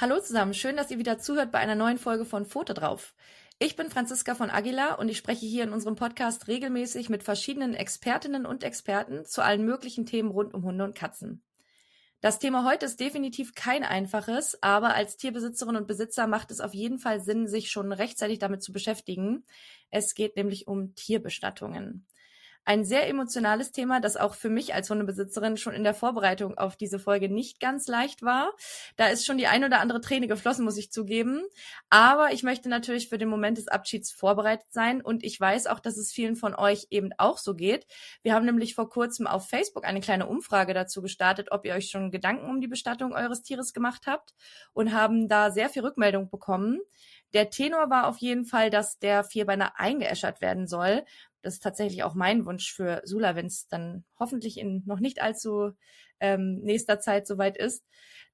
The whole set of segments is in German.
Hallo zusammen, schön, dass ihr wieder zuhört bei einer neuen Folge von Foto drauf. Ich bin Franziska von Aguilar und ich spreche hier in unserem Podcast regelmäßig mit verschiedenen Expertinnen und Experten zu allen möglichen Themen rund um Hunde und Katzen. Das Thema heute ist definitiv kein einfaches, aber als Tierbesitzerin und Besitzer macht es auf jeden Fall Sinn, sich schon rechtzeitig damit zu beschäftigen. Es geht nämlich um Tierbestattungen. Ein sehr emotionales Thema, das auch für mich als Hundebesitzerin schon in der Vorbereitung auf diese Folge nicht ganz leicht war. Da ist schon die ein oder andere Träne geflossen, muss ich zugeben. Aber ich möchte natürlich für den Moment des Abschieds vorbereitet sein und ich weiß auch, dass es vielen von euch eben auch so geht. Wir haben nämlich vor kurzem auf Facebook eine kleine Umfrage dazu gestartet, ob ihr euch schon Gedanken um die Bestattung eures Tieres gemacht habt und haben da sehr viel Rückmeldung bekommen. Der Tenor war auf jeden Fall, dass der Vierbeiner eingeäschert werden soll. Das ist tatsächlich auch mein Wunsch für Sula, wenn es dann hoffentlich in noch nicht allzu ähm, nächster Zeit soweit ist.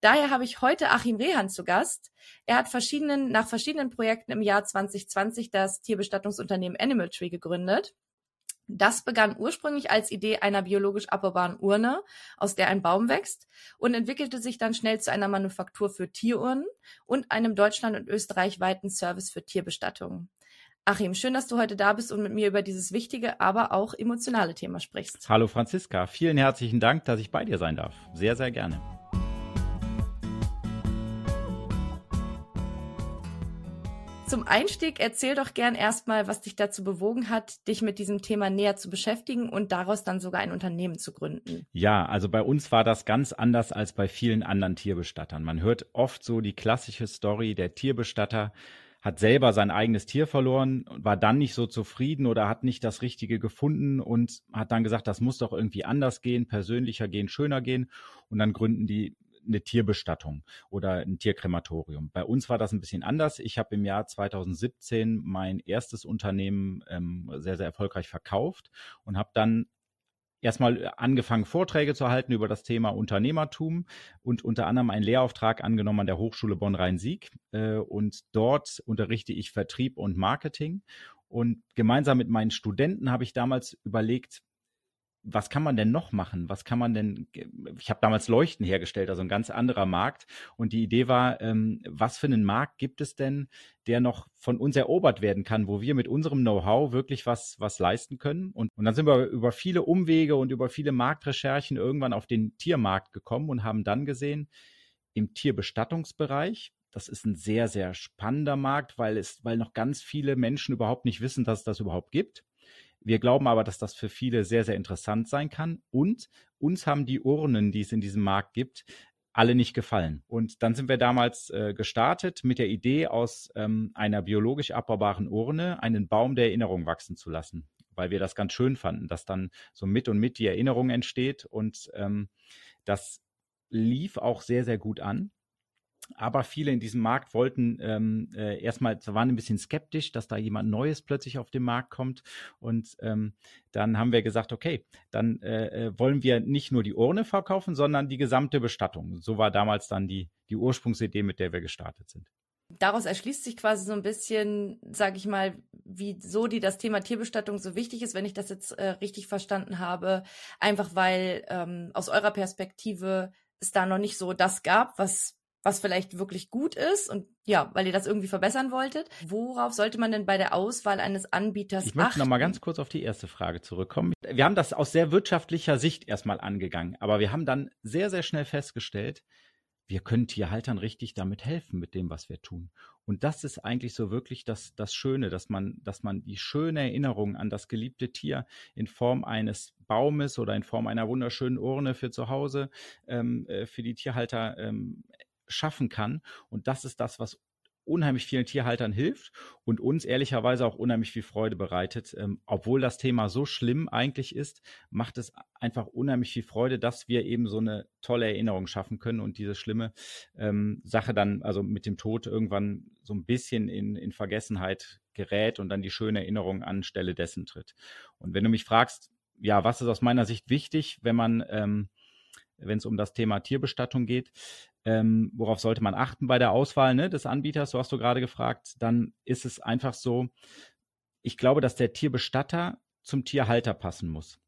Daher habe ich heute Achim Rehan zu Gast. Er hat verschiedenen, nach verschiedenen Projekten im Jahr 2020 das Tierbestattungsunternehmen Animal Tree gegründet. Das begann ursprünglich als Idee einer biologisch abbaubaren Urne, aus der ein Baum wächst, und entwickelte sich dann schnell zu einer Manufaktur für Tierurnen und einem deutschland- und österreichweiten Service für Tierbestattungen. Achim, schön, dass du heute da bist und mit mir über dieses wichtige, aber auch emotionale Thema sprichst. Hallo Franziska, vielen herzlichen Dank, dass ich bei dir sein darf. Sehr, sehr gerne. Zum Einstieg erzähl doch gern erstmal, was dich dazu bewogen hat, dich mit diesem Thema näher zu beschäftigen und daraus dann sogar ein Unternehmen zu gründen. Ja, also bei uns war das ganz anders als bei vielen anderen Tierbestattern. Man hört oft so die klassische Story, der Tierbestatter hat selber sein eigenes Tier verloren, war dann nicht so zufrieden oder hat nicht das Richtige gefunden und hat dann gesagt, das muss doch irgendwie anders gehen, persönlicher gehen, schöner gehen. Und dann gründen die eine Tierbestattung oder ein Tierkrematorium. Bei uns war das ein bisschen anders. Ich habe im Jahr 2017 mein erstes Unternehmen ähm, sehr, sehr erfolgreich verkauft und habe dann erstmal angefangen, Vorträge zu halten über das Thema Unternehmertum und unter anderem einen Lehrauftrag angenommen an der Hochschule Bonn-Rhein-Sieg. Äh, und dort unterrichte ich Vertrieb und Marketing. Und gemeinsam mit meinen Studenten habe ich damals überlegt, was kann man denn noch machen? Was kann man denn, ich habe damals Leuchten hergestellt, also ein ganz anderer Markt. Und die Idee war, ähm, was für einen Markt gibt es denn, der noch von uns erobert werden kann, wo wir mit unserem Know-how wirklich was, was leisten können. Und, und dann sind wir über viele Umwege und über viele Marktrecherchen irgendwann auf den Tiermarkt gekommen und haben dann gesehen, im Tierbestattungsbereich, das ist ein sehr, sehr spannender Markt, weil es, weil noch ganz viele Menschen überhaupt nicht wissen, dass es das überhaupt gibt. Wir glauben aber, dass das für viele sehr, sehr interessant sein kann. Und uns haben die Urnen, die es in diesem Markt gibt, alle nicht gefallen. Und dann sind wir damals äh, gestartet mit der Idee, aus ähm, einer biologisch abbaubaren Urne einen Baum der Erinnerung wachsen zu lassen, weil wir das ganz schön fanden, dass dann so mit und mit die Erinnerung entsteht. Und ähm, das lief auch sehr, sehr gut an. Aber viele in diesem Markt wollten ähm, äh, erstmal, waren ein bisschen skeptisch, dass da jemand Neues plötzlich auf den Markt kommt. Und ähm, dann haben wir gesagt, okay, dann äh, äh, wollen wir nicht nur die Urne verkaufen, sondern die gesamte Bestattung. So war damals dann die, die Ursprungsidee, mit der wir gestartet sind. Daraus erschließt sich quasi so ein bisschen, sage ich mal, wieso die das Thema Tierbestattung so wichtig ist, wenn ich das jetzt äh, richtig verstanden habe. Einfach weil ähm, aus eurer Perspektive es da noch nicht so das gab, was was vielleicht wirklich gut ist und ja, weil ihr das irgendwie verbessern wolltet. Worauf sollte man denn bei der Auswahl eines Anbieters Ich möchte noch mal ganz kurz auf die erste Frage zurückkommen. Wir haben das aus sehr wirtschaftlicher Sicht erstmal angegangen, aber wir haben dann sehr, sehr schnell festgestellt, wir können Tierhaltern richtig damit helfen, mit dem, was wir tun. Und das ist eigentlich so wirklich das, das Schöne, dass man, dass man die schöne Erinnerung an das geliebte Tier in Form eines Baumes oder in Form einer wunderschönen Urne für zu Hause ähm, äh, für die Tierhalter ähm, schaffen kann. Und das ist das, was unheimlich vielen Tierhaltern hilft und uns ehrlicherweise auch unheimlich viel Freude bereitet. Ähm, obwohl das Thema so schlimm eigentlich ist, macht es einfach unheimlich viel Freude, dass wir eben so eine tolle Erinnerung schaffen können und diese schlimme ähm, Sache dann, also mit dem Tod irgendwann so ein bisschen in, in Vergessenheit gerät und dann die schöne Erinnerung anstelle dessen tritt. Und wenn du mich fragst, ja, was ist aus meiner Sicht wichtig, wenn man ähm, wenn es um das Thema Tierbestattung geht, ähm, worauf sollte man achten bei der Auswahl ne, des Anbieters, so hast du gerade gefragt, dann ist es einfach so, ich glaube, dass der Tierbestatter zum Tierhalter passen muss.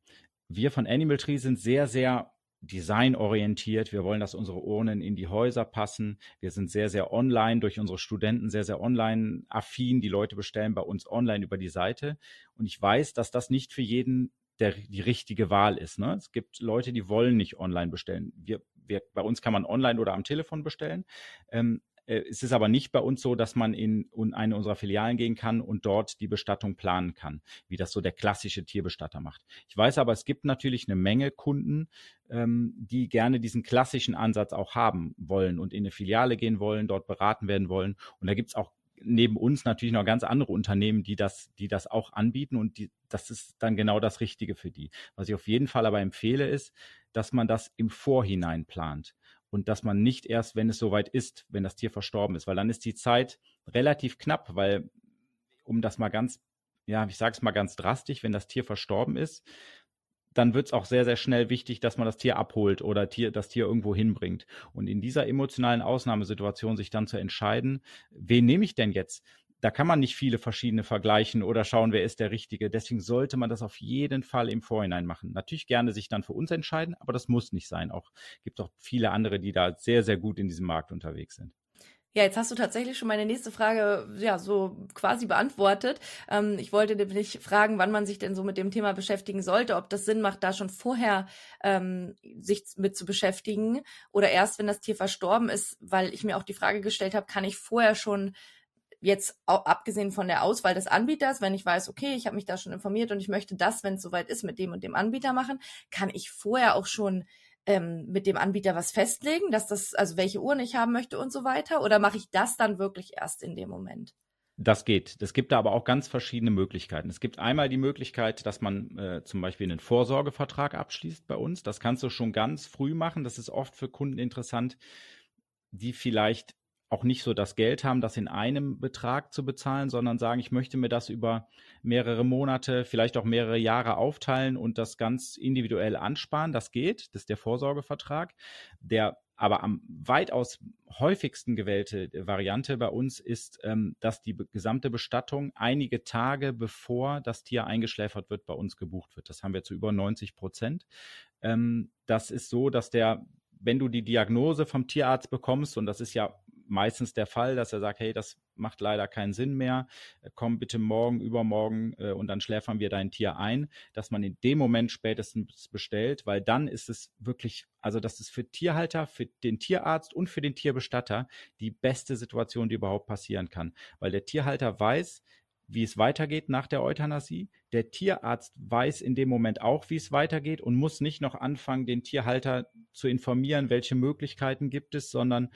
Wir von Animal Tree sind sehr, sehr designorientiert. Wir wollen, dass unsere Urnen in die Häuser passen. Wir sind sehr, sehr online durch unsere Studenten, sehr, sehr online affin. Die Leute bestellen bei uns online über die Seite. Und ich weiß, dass das nicht für jeden der, die richtige Wahl ist. Ne? Es gibt Leute, die wollen nicht online bestellen. Wir, wir, bei uns kann man online oder am Telefon bestellen. Ähm, äh, es ist aber nicht bei uns so, dass man in eine unserer Filialen gehen kann und dort die Bestattung planen kann, wie das so der klassische Tierbestatter macht. Ich weiß aber, es gibt natürlich eine Menge Kunden, ähm, die gerne diesen klassischen Ansatz auch haben wollen und in eine Filiale gehen wollen, dort beraten werden wollen. Und da gibt es auch neben uns natürlich noch ganz andere Unternehmen, die das, die das auch anbieten und die, das ist dann genau das Richtige für die. Was ich auf jeden Fall aber empfehle, ist, dass man das im Vorhinein plant und dass man nicht erst, wenn es soweit ist, wenn das Tier verstorben ist, weil dann ist die Zeit relativ knapp, weil um das mal ganz, ja, ich sage es mal ganz drastisch, wenn das Tier verstorben ist, dann wird es auch sehr, sehr schnell wichtig, dass man das Tier abholt oder Tier, das Tier irgendwo hinbringt. Und in dieser emotionalen Ausnahmesituation sich dann zu entscheiden, wen nehme ich denn jetzt? Da kann man nicht viele verschiedene vergleichen oder schauen, wer ist der Richtige. Deswegen sollte man das auf jeden Fall im Vorhinein machen. Natürlich gerne sich dann für uns entscheiden, aber das muss nicht sein. Auch gibt auch viele andere, die da sehr, sehr gut in diesem Markt unterwegs sind. Ja, jetzt hast du tatsächlich schon meine nächste Frage ja so quasi beantwortet. Ähm, ich wollte nämlich fragen, wann man sich denn so mit dem Thema beschäftigen sollte, ob das Sinn macht, da schon vorher ähm, sich mit zu beschäftigen oder erst, wenn das Tier verstorben ist, weil ich mir auch die Frage gestellt habe, kann ich vorher schon jetzt abgesehen von der Auswahl des Anbieters, wenn ich weiß, okay, ich habe mich da schon informiert und ich möchte das, wenn es soweit ist, mit dem und dem Anbieter machen, kann ich vorher auch schon ähm, mit dem Anbieter was festlegen, dass das, also welche Uhren ich haben möchte und so weiter? Oder mache ich das dann wirklich erst in dem Moment? Das geht. Es gibt da aber auch ganz verschiedene Möglichkeiten. Es gibt einmal die Möglichkeit, dass man äh, zum Beispiel einen Vorsorgevertrag abschließt bei uns. Das kannst du schon ganz früh machen. Das ist oft für Kunden interessant, die vielleicht auch nicht so das Geld haben, das in einem Betrag zu bezahlen, sondern sagen, ich möchte mir das über mehrere Monate, vielleicht auch mehrere Jahre aufteilen und das ganz individuell ansparen. Das geht, das ist der Vorsorgevertrag. Der aber am weitaus häufigsten gewählte Variante bei uns ist, ähm, dass die gesamte Bestattung einige Tage bevor das Tier eingeschläfert wird, bei uns gebucht wird. Das haben wir zu über 90 Prozent. Ähm, das ist so, dass der wenn du die Diagnose vom Tierarzt bekommst, und das ist ja meistens der Fall, dass er sagt, hey, das macht leider keinen Sinn mehr, äh, komm bitte morgen, übermorgen äh, und dann schläfern wir dein Tier ein, dass man in dem Moment spätestens bestellt, weil dann ist es wirklich, also das ist für Tierhalter, für den Tierarzt und für den Tierbestatter die beste Situation, die überhaupt passieren kann, weil der Tierhalter weiß, wie es weitergeht nach der Euthanasie. Der Tierarzt weiß in dem Moment auch, wie es weitergeht und muss nicht noch anfangen, den Tierhalter zu informieren, welche Möglichkeiten gibt es, sondern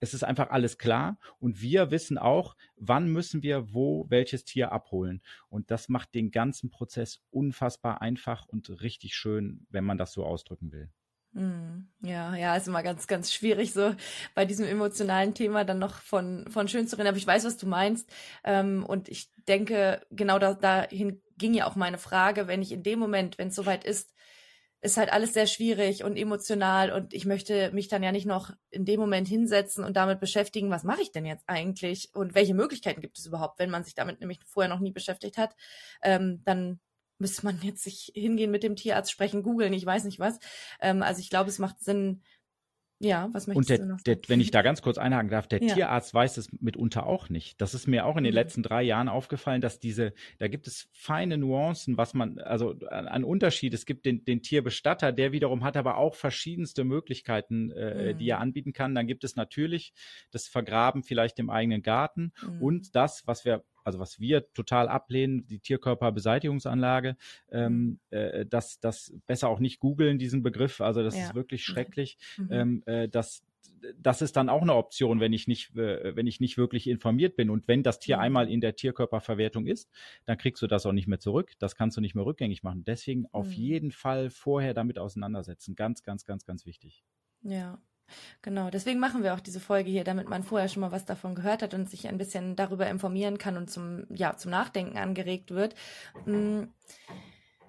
es ist einfach alles klar und wir wissen auch, wann müssen wir wo welches Tier abholen. Und das macht den ganzen Prozess unfassbar einfach und richtig schön, wenn man das so ausdrücken will. Hm, ja, ja, ist immer ganz, ganz schwierig, so bei diesem emotionalen Thema dann noch von, von schön zu reden. Aber ich weiß, was du meinst. Ähm, und ich denke, genau da, dahin ging ja auch meine Frage, wenn ich in dem Moment, wenn es soweit ist, ist halt alles sehr schwierig und emotional und ich möchte mich dann ja nicht noch in dem Moment hinsetzen und damit beschäftigen, was mache ich denn jetzt eigentlich und welche Möglichkeiten gibt es überhaupt, wenn man sich damit nämlich vorher noch nie beschäftigt hat, ähm, dann müsste man jetzt sich hingehen mit dem Tierarzt sprechen, googeln, ich weiß nicht was. Ähm, also ich glaube, es macht Sinn, ja, was möchtest und der, du noch der, wenn ich da ganz kurz einhaken darf, der ja. Tierarzt weiß es mitunter auch nicht. Das ist mir auch in den mhm. letzten drei Jahren aufgefallen, dass diese, da gibt es feine Nuancen, was man, also an Unterschied. Es gibt den, den Tierbestatter, der wiederum hat aber auch verschiedenste Möglichkeiten, äh, mhm. die er anbieten kann. Dann gibt es natürlich das Vergraben vielleicht im eigenen Garten mhm. und das, was wir also was wir total ablehnen, die Tierkörperbeseitigungsanlage, ähm, mhm. äh, das, das besser auch nicht googeln, diesen Begriff, also das ja. ist wirklich schrecklich. Mhm. Ähm, äh, das, das ist dann auch eine Option, wenn ich nicht, äh, wenn ich nicht wirklich informiert bin. Und wenn das Tier mhm. einmal in der Tierkörperverwertung ist, dann kriegst du das auch nicht mehr zurück. Das kannst du nicht mehr rückgängig machen. Deswegen auf mhm. jeden Fall vorher damit auseinandersetzen. Ganz, ganz, ganz, ganz wichtig. Ja, Genau, deswegen machen wir auch diese Folge hier, damit man vorher schon mal was davon gehört hat und sich ein bisschen darüber informieren kann und zum, ja, zum Nachdenken angeregt wird. Mm,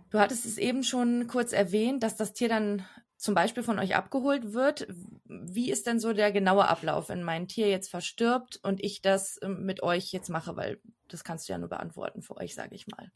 du hattest es eben schon kurz erwähnt, dass das Tier dann zum Beispiel von euch abgeholt wird. Wie ist denn so der genaue Ablauf, wenn mein Tier jetzt verstirbt und ich das ähm, mit euch jetzt mache? Weil das kannst du ja nur beantworten für euch, sage ich mal.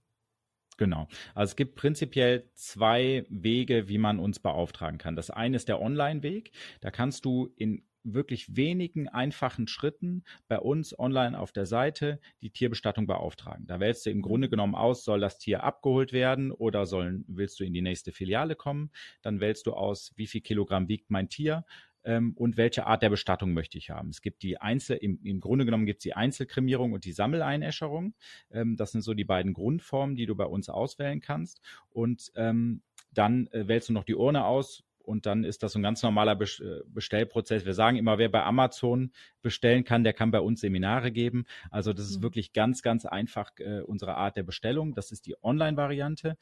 Genau. Also es gibt prinzipiell zwei Wege, wie man uns beauftragen kann. Das eine ist der Online-Weg. Da kannst du in wirklich wenigen einfachen Schritten bei uns online auf der Seite die Tierbestattung beauftragen. Da wählst du im Grunde genommen aus, soll das Tier abgeholt werden oder sollen, willst du in die nächste Filiale kommen? Dann wählst du aus, wie viel Kilogramm wiegt mein Tier ähm, und welche Art der Bestattung möchte ich haben. Es gibt die Einzel, im, im Grunde genommen gibt es die Einzelkremierung und die Sammeleinäscherung. Ähm, das sind so die beiden Grundformen, die du bei uns auswählen kannst. Und ähm, dann äh, wählst du noch die Urne aus, und dann ist das ein ganz normaler äh, Bestellprozess. Wir sagen immer, wer bei Amazon bestellen kann, der kann bei uns Seminare geben. Also das ist mhm. wirklich ganz, ganz einfach äh, unsere Art der Bestellung. Das ist die Online-Variante.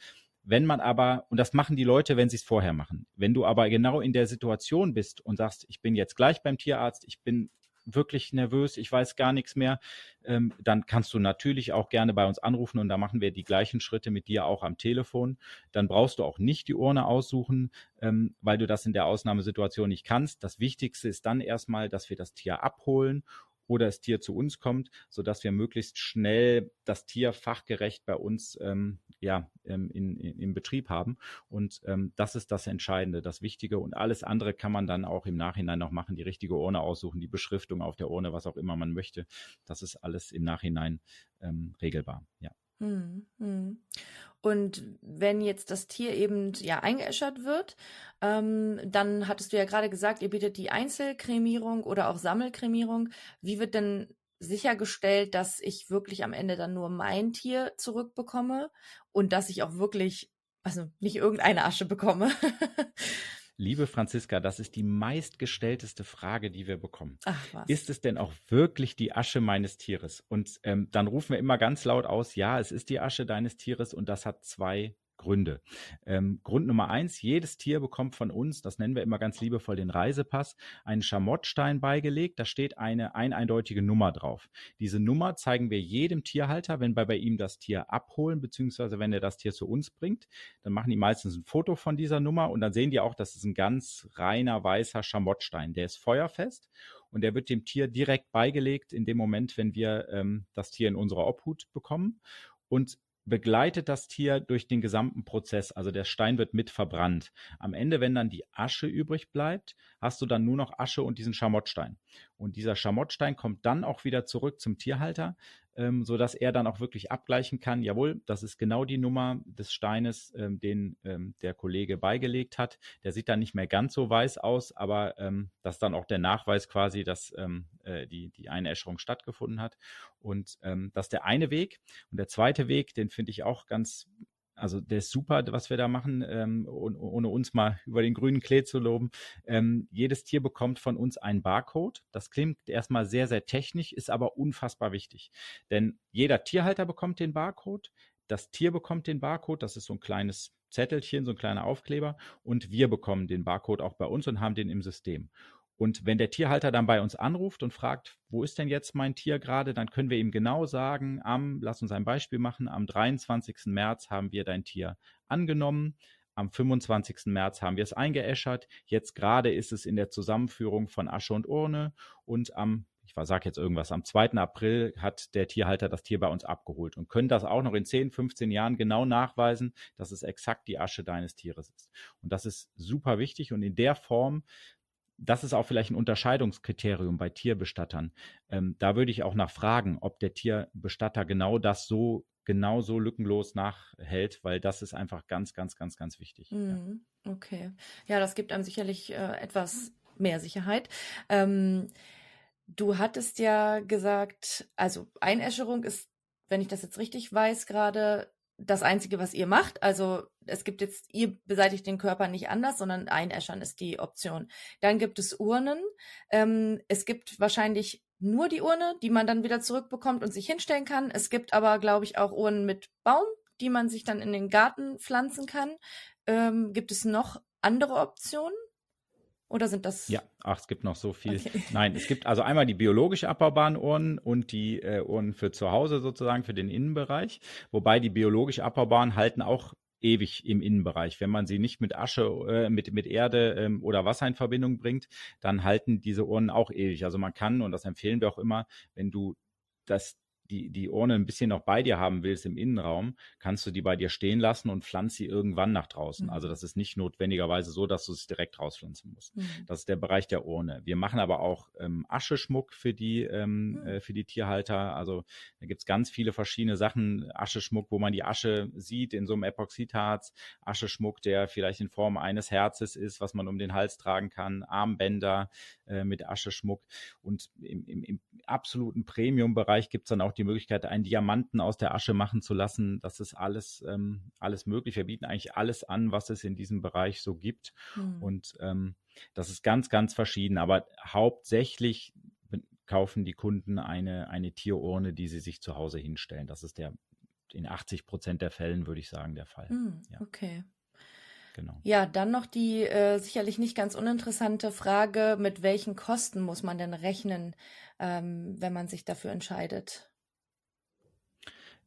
Wenn man aber, und das machen die Leute, wenn sie es vorher machen, wenn du aber genau in der Situation bist und sagst, ich bin jetzt gleich beim Tierarzt, ich bin wirklich nervös, ich weiß gar nichts mehr, ähm, dann kannst du natürlich auch gerne bei uns anrufen und da machen wir die gleichen Schritte mit dir auch am Telefon. Dann brauchst du auch nicht die Urne aussuchen, ähm, weil du das in der Ausnahmesituation nicht kannst. Das Wichtigste ist dann erstmal, dass wir das Tier abholen oder das Tier zu uns kommt, so dass wir möglichst schnell das Tier fachgerecht bei uns ähm, ja, ähm, in, in, im Betrieb haben. Und ähm, das ist das Entscheidende, das Wichtige. Und alles andere kann man dann auch im Nachhinein noch machen, die richtige Urne aussuchen, die Beschriftung auf der Urne, was auch immer man möchte. Das ist alles im Nachhinein ähm, regelbar. Ja. Hm, hm. Und wenn jetzt das Tier eben ja eingeäschert wird, ähm, dann hattest du ja gerade gesagt, ihr bietet die Einzelkremierung oder auch Sammelkremierung. Wie wird denn sichergestellt, dass ich wirklich am Ende dann nur mein Tier zurückbekomme und dass ich auch wirklich, also nicht irgendeine Asche bekomme? Liebe Franziska, das ist die meistgestellteste Frage, die wir bekommen. Ach, was. Ist es denn auch wirklich die Asche meines Tieres? Und ähm, dann rufen wir immer ganz laut aus, ja, es ist die Asche deines Tieres und das hat zwei Gründe. Ähm, Grund Nummer eins, jedes Tier bekommt von uns, das nennen wir immer ganz liebevoll den Reisepass, einen Schamottstein beigelegt. Da steht eine ein eindeutige Nummer drauf. Diese Nummer zeigen wir jedem Tierhalter, wenn wir bei ihm das Tier abholen, beziehungsweise wenn er das Tier zu uns bringt. Dann machen die meistens ein Foto von dieser Nummer und dann sehen die auch, das ist ein ganz reiner weißer Schamottstein. Der ist feuerfest und der wird dem Tier direkt beigelegt in dem Moment, wenn wir ähm, das Tier in unserer Obhut bekommen. Und begleitet das Tier durch den gesamten Prozess. Also der Stein wird mit verbrannt. Am Ende, wenn dann die Asche übrig bleibt, hast du dann nur noch Asche und diesen Schamottstein. Und dieser Schamottstein kommt dann auch wieder zurück zum Tierhalter, ähm, so dass er dann auch wirklich abgleichen kann, jawohl, das ist genau die Nummer des Steines, ähm, den ähm, der Kollege beigelegt hat. Der sieht dann nicht mehr ganz so weiß aus, aber ähm, das ist dann auch der Nachweis quasi, dass ähm, äh, die, die Einäscherung stattgefunden hat. Und ähm, das ist der eine Weg. Und der zweite Weg, den finde ich auch ganz also der ist super, was wir da machen, ähm, ohne uns mal über den grünen Klee zu loben. Ähm, jedes Tier bekommt von uns einen Barcode. Das klingt erstmal sehr, sehr technisch, ist aber unfassbar wichtig. Denn jeder Tierhalter bekommt den Barcode, das Tier bekommt den Barcode, das ist so ein kleines Zettelchen, so ein kleiner Aufkleber, und wir bekommen den Barcode auch bei uns und haben den im System. Und wenn der Tierhalter dann bei uns anruft und fragt, wo ist denn jetzt mein Tier gerade, dann können wir ihm genau sagen, am, lass uns ein Beispiel machen, am 23. März haben wir dein Tier angenommen, am 25. März haben wir es eingeäschert, jetzt gerade ist es in der Zusammenführung von Asche und Urne und am ich sage jetzt irgendwas, am 2. April hat der Tierhalter das Tier bei uns abgeholt und können das auch noch in 10, 15 Jahren genau nachweisen, dass es exakt die Asche deines Tieres ist. Und das ist super wichtig und in der Form das ist auch vielleicht ein Unterscheidungskriterium bei Tierbestattern. Ähm, da würde ich auch nachfragen, ob der Tierbestatter genau das so genau so lückenlos nachhält, weil das ist einfach ganz, ganz, ganz, ganz wichtig. Mhm, ja. Okay. Ja, das gibt einem sicherlich äh, etwas mehr Sicherheit. Ähm, du hattest ja gesagt, also Einäscherung ist, wenn ich das jetzt richtig weiß, gerade das Einzige, was ihr macht. Also es gibt jetzt, ihr beseitigt den Körper nicht anders, sondern einäschern ist die Option. Dann gibt es Urnen. Ähm, es gibt wahrscheinlich nur die Urne, die man dann wieder zurückbekommt und sich hinstellen kann. Es gibt aber, glaube ich, auch Urnen mit Baum, die man sich dann in den Garten pflanzen kann. Ähm, gibt es noch andere Optionen? Oder sind das? Ja, ach, es gibt noch so viel. Okay. Nein, es gibt also einmal die biologisch abbaubaren Urnen und die äh, Urnen für zu Hause sozusagen, für den Innenbereich. Wobei die biologisch abbaubaren halten auch ewig im Innenbereich. Wenn man sie nicht mit Asche, äh, mit, mit Erde ähm, oder Wasser in Verbindung bringt, dann halten diese Urnen auch ewig. Also man kann, und das empfehlen wir auch immer, wenn du das die, die Urne ein bisschen noch bei dir haben willst im Innenraum, kannst du die bei dir stehen lassen und pflanzt sie irgendwann nach draußen. Mhm. Also das ist nicht notwendigerweise so, dass du es direkt rauspflanzen musst. Mhm. Das ist der Bereich der Urne. Wir machen aber auch ähm, Ascheschmuck für die, ähm, mhm. äh, für die Tierhalter. Also da gibt's ganz viele verschiedene Sachen. Ascheschmuck, wo man die Asche sieht in so einem Epoxidharz. Ascheschmuck, der vielleicht in Form eines Herzes ist, was man um den Hals tragen kann. Armbänder äh, mit Ascheschmuck. Und im, im, im absoluten Premium-Bereich gibt's dann auch die Möglichkeit, einen Diamanten aus der Asche machen zu lassen. Das ist alles, ähm, alles möglich. Wir bieten eigentlich alles an, was es in diesem Bereich so gibt. Mhm. Und ähm, das ist ganz, ganz verschieden. Aber hauptsächlich kaufen die Kunden eine, eine Tierurne, die sie sich zu Hause hinstellen. Das ist der in 80 Prozent der Fällen, würde ich sagen, der Fall. Mhm, ja. Okay. Genau. Ja, dann noch die äh, sicherlich nicht ganz uninteressante Frage, mit welchen Kosten muss man denn rechnen, ähm, wenn man sich dafür entscheidet?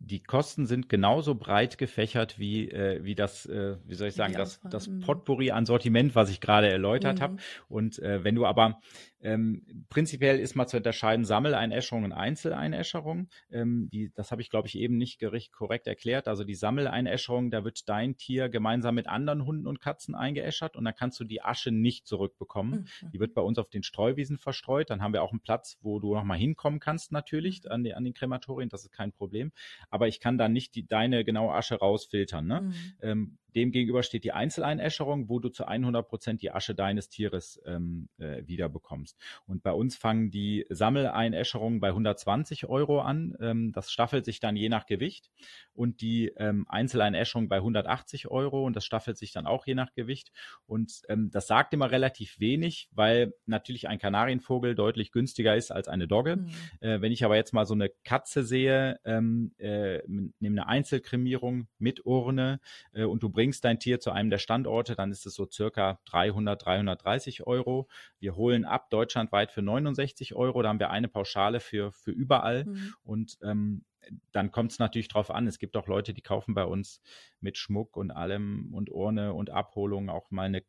Die Kosten sind genauso breit gefächert wie, äh, wie das, äh, wie soll ich sagen, das, das mhm. Potpourri an Sortiment, was ich gerade erläutert mhm. habe. Und äh, wenn du aber ähm, prinzipiell ist mal zu unterscheiden Sammeleinäscherung und Einzeleinäscherung. Ähm, die, das habe ich, glaube ich, eben nicht korrekt erklärt. Also die Sammeleinäscherung, da wird dein Tier gemeinsam mit anderen Hunden und Katzen eingeäschert und dann kannst du die Asche nicht zurückbekommen. Mhm. Die wird bei uns auf den Streuwiesen verstreut. Dann haben wir auch einen Platz, wo du nochmal hinkommen kannst, natürlich, mhm. an, die, an den Krematorien. Das ist kein Problem. Aber ich kann dann nicht die, deine genaue Asche rausfiltern. Ne? Mhm. Ähm, Demgegenüber steht die Einzeleinäscherung, wo du zu 100 Prozent die Asche deines Tieres ähm, äh, wieder bekommst. Und bei uns fangen die Sammeleinäscherungen bei 120 Euro an. Ähm, das staffelt sich dann je nach Gewicht. Und die ähm, Einzeleinäscherung bei 180 Euro. Und das staffelt sich dann auch je nach Gewicht. Und ähm, das sagt immer relativ wenig, weil natürlich ein Kanarienvogel deutlich günstiger ist als eine Dogge. Mhm. Äh, wenn ich aber jetzt mal so eine Katze sehe, ähm, äh, nehme eine Einzelkremierung mit Urne äh, und du bringst dein Tier zu einem der Standorte, dann ist es so circa 300, 330 Euro. Wir holen ab deutschlandweit für 69 Euro. Da haben wir eine Pauschale für, für überall. Mhm. Und ähm, dann kommt es natürlich drauf an. Es gibt auch Leute, die kaufen bei uns mit Schmuck und allem und Urne und Abholung auch mal eine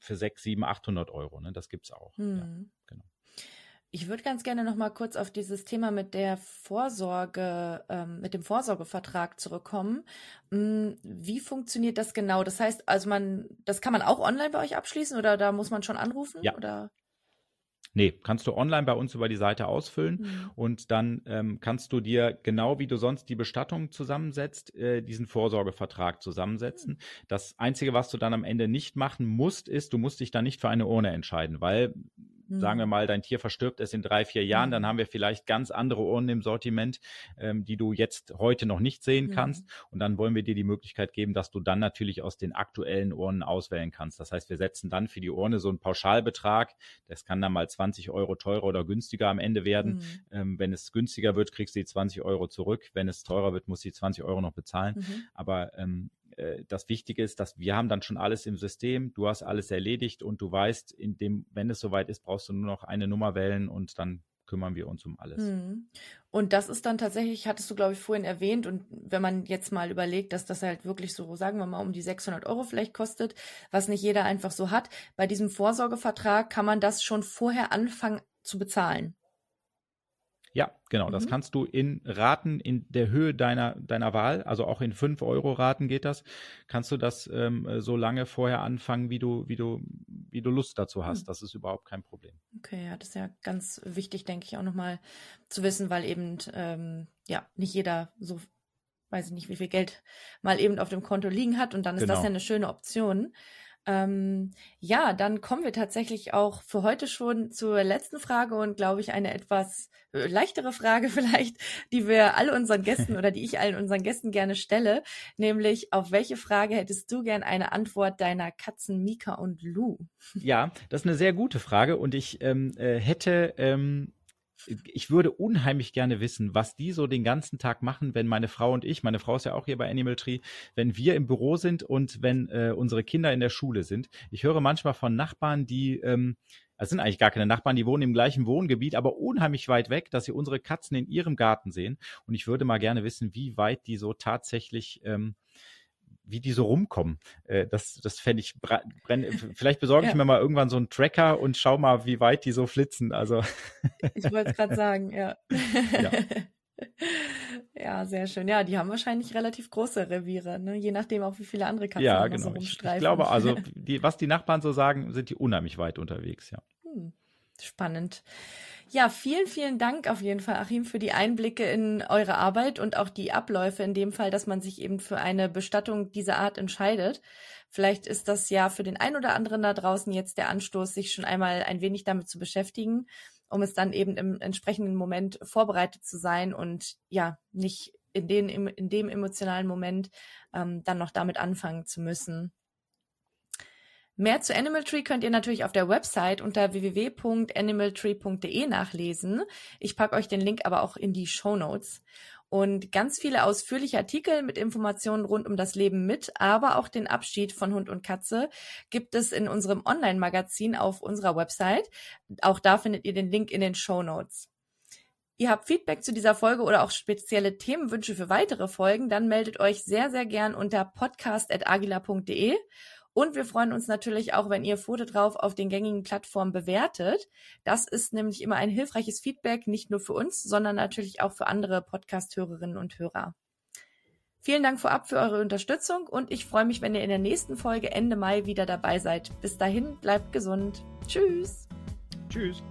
für 6, 7, 800 Euro. Ne? Das es auch. Mhm. Ja, genau. Ich würde ganz gerne noch mal kurz auf dieses Thema mit der Vorsorge, ähm, mit dem Vorsorgevertrag zurückkommen. Hm, wie funktioniert das genau? Das heißt, also man, das kann man auch online bei euch abschließen oder da muss man schon anrufen? Ja. Oder? Nee, kannst du online bei uns über die Seite ausfüllen mhm. und dann ähm, kannst du dir genau wie du sonst die Bestattung zusammensetzt, äh, diesen Vorsorgevertrag zusammensetzen. Mhm. Das Einzige, was du dann am Ende nicht machen musst, ist, du musst dich dann nicht für eine Urne entscheiden, weil Mhm. Sagen wir mal, dein Tier verstirbt es in drei, vier Jahren, mhm. dann haben wir vielleicht ganz andere Urnen im Sortiment, ähm, die du jetzt heute noch nicht sehen kannst. Mhm. Und dann wollen wir dir die Möglichkeit geben, dass du dann natürlich aus den aktuellen Urnen auswählen kannst. Das heißt, wir setzen dann für die Urne so einen Pauschalbetrag. Das kann dann mal 20 Euro teurer oder günstiger am Ende werden. Mhm. Ähm, wenn es günstiger wird, kriegst du die 20 Euro zurück. Wenn es teurer wird, musst du die 20 Euro noch bezahlen. Mhm. Aber ähm, äh, das Wichtige ist, dass wir haben dann schon alles im System, du hast alles erledigt und du weißt, in dem, wenn es soweit ist, brauchst du nur noch eine Nummer wählen und dann kümmern wir uns um alles. Hm. Und das ist dann tatsächlich, hattest du, glaube ich, vorhin erwähnt, und wenn man jetzt mal überlegt, dass das halt wirklich so, sagen wir mal, um die 600 Euro vielleicht kostet, was nicht jeder einfach so hat, bei diesem Vorsorgevertrag kann man das schon vorher anfangen zu bezahlen. Ja, genau. Mhm. Das kannst du in Raten in der Höhe deiner, deiner Wahl, also auch in 5-Euro-Raten geht das, kannst du das ähm, so lange vorher anfangen, wie du, wie du, wie du Lust dazu hast. Mhm. Das ist überhaupt kein Problem. Okay, ja, das ist ja ganz wichtig, denke ich, auch nochmal zu wissen, weil eben ähm, ja nicht jeder so weiß ich nicht, wie viel Geld mal eben auf dem Konto liegen hat und dann ist genau. das ja eine schöne Option. Ähm, ja, dann kommen wir tatsächlich auch für heute schon zur letzten Frage und glaube ich eine etwas äh, leichtere Frage vielleicht, die wir alle unseren Gästen oder die ich allen unseren Gästen gerne stelle, nämlich auf welche Frage hättest du gern eine Antwort deiner Katzen Mika und Lou? Ja, das ist eine sehr gute Frage und ich ähm, äh, hätte ähm, ich würde unheimlich gerne wissen, was die so den ganzen Tag machen, wenn meine Frau und ich, meine Frau ist ja auch hier bei Animal Tree, wenn wir im Büro sind und wenn äh, unsere Kinder in der Schule sind. Ich höre manchmal von Nachbarn, die, ähm, das sind eigentlich gar keine Nachbarn, die wohnen im gleichen Wohngebiet, aber unheimlich weit weg, dass sie unsere Katzen in ihrem Garten sehen. Und ich würde mal gerne wissen, wie weit die so tatsächlich ähm, wie die so rumkommen. Äh, das das fände ich, brenn, vielleicht besorge ich mir mal irgendwann so einen Tracker und schau mal, wie weit die so flitzen. Also ich wollte es gerade sagen, ja. ja. ja, sehr schön. Ja, die haben wahrscheinlich relativ große Reviere, ne? je nachdem auch, wie viele andere Katzen ja, genau. so rumstreifen. Ich, ich glaube, also die, was die Nachbarn so sagen, sind die unheimlich weit unterwegs, ja. Hm, spannend. Ja, vielen, vielen Dank auf jeden Fall, Achim, für die Einblicke in eure Arbeit und auch die Abläufe in dem Fall, dass man sich eben für eine Bestattung dieser Art entscheidet. Vielleicht ist das ja für den einen oder anderen da draußen jetzt der Anstoß, sich schon einmal ein wenig damit zu beschäftigen, um es dann eben im entsprechenden Moment vorbereitet zu sein und ja, nicht in, den, in dem emotionalen Moment ähm, dann noch damit anfangen zu müssen. Mehr zu Animal Tree könnt ihr natürlich auf der Website unter www.animaltree.de nachlesen. Ich packe euch den Link aber auch in die Show Notes. Und ganz viele ausführliche Artikel mit Informationen rund um das Leben mit, aber auch den Abschied von Hund und Katze gibt es in unserem Online-Magazin auf unserer Website. Auch da findet ihr den Link in den Show Notes. Ihr habt Feedback zu dieser Folge oder auch spezielle Themenwünsche für weitere Folgen, dann meldet euch sehr, sehr gern unter podcast.agila.de und wir freuen uns natürlich auch, wenn ihr Foto drauf auf den gängigen Plattformen bewertet. Das ist nämlich immer ein hilfreiches Feedback, nicht nur für uns, sondern natürlich auch für andere Podcast-Hörerinnen und Hörer. Vielen Dank vorab für eure Unterstützung und ich freue mich, wenn ihr in der nächsten Folge Ende Mai wieder dabei seid. Bis dahin, bleibt gesund. Tschüss. Tschüss.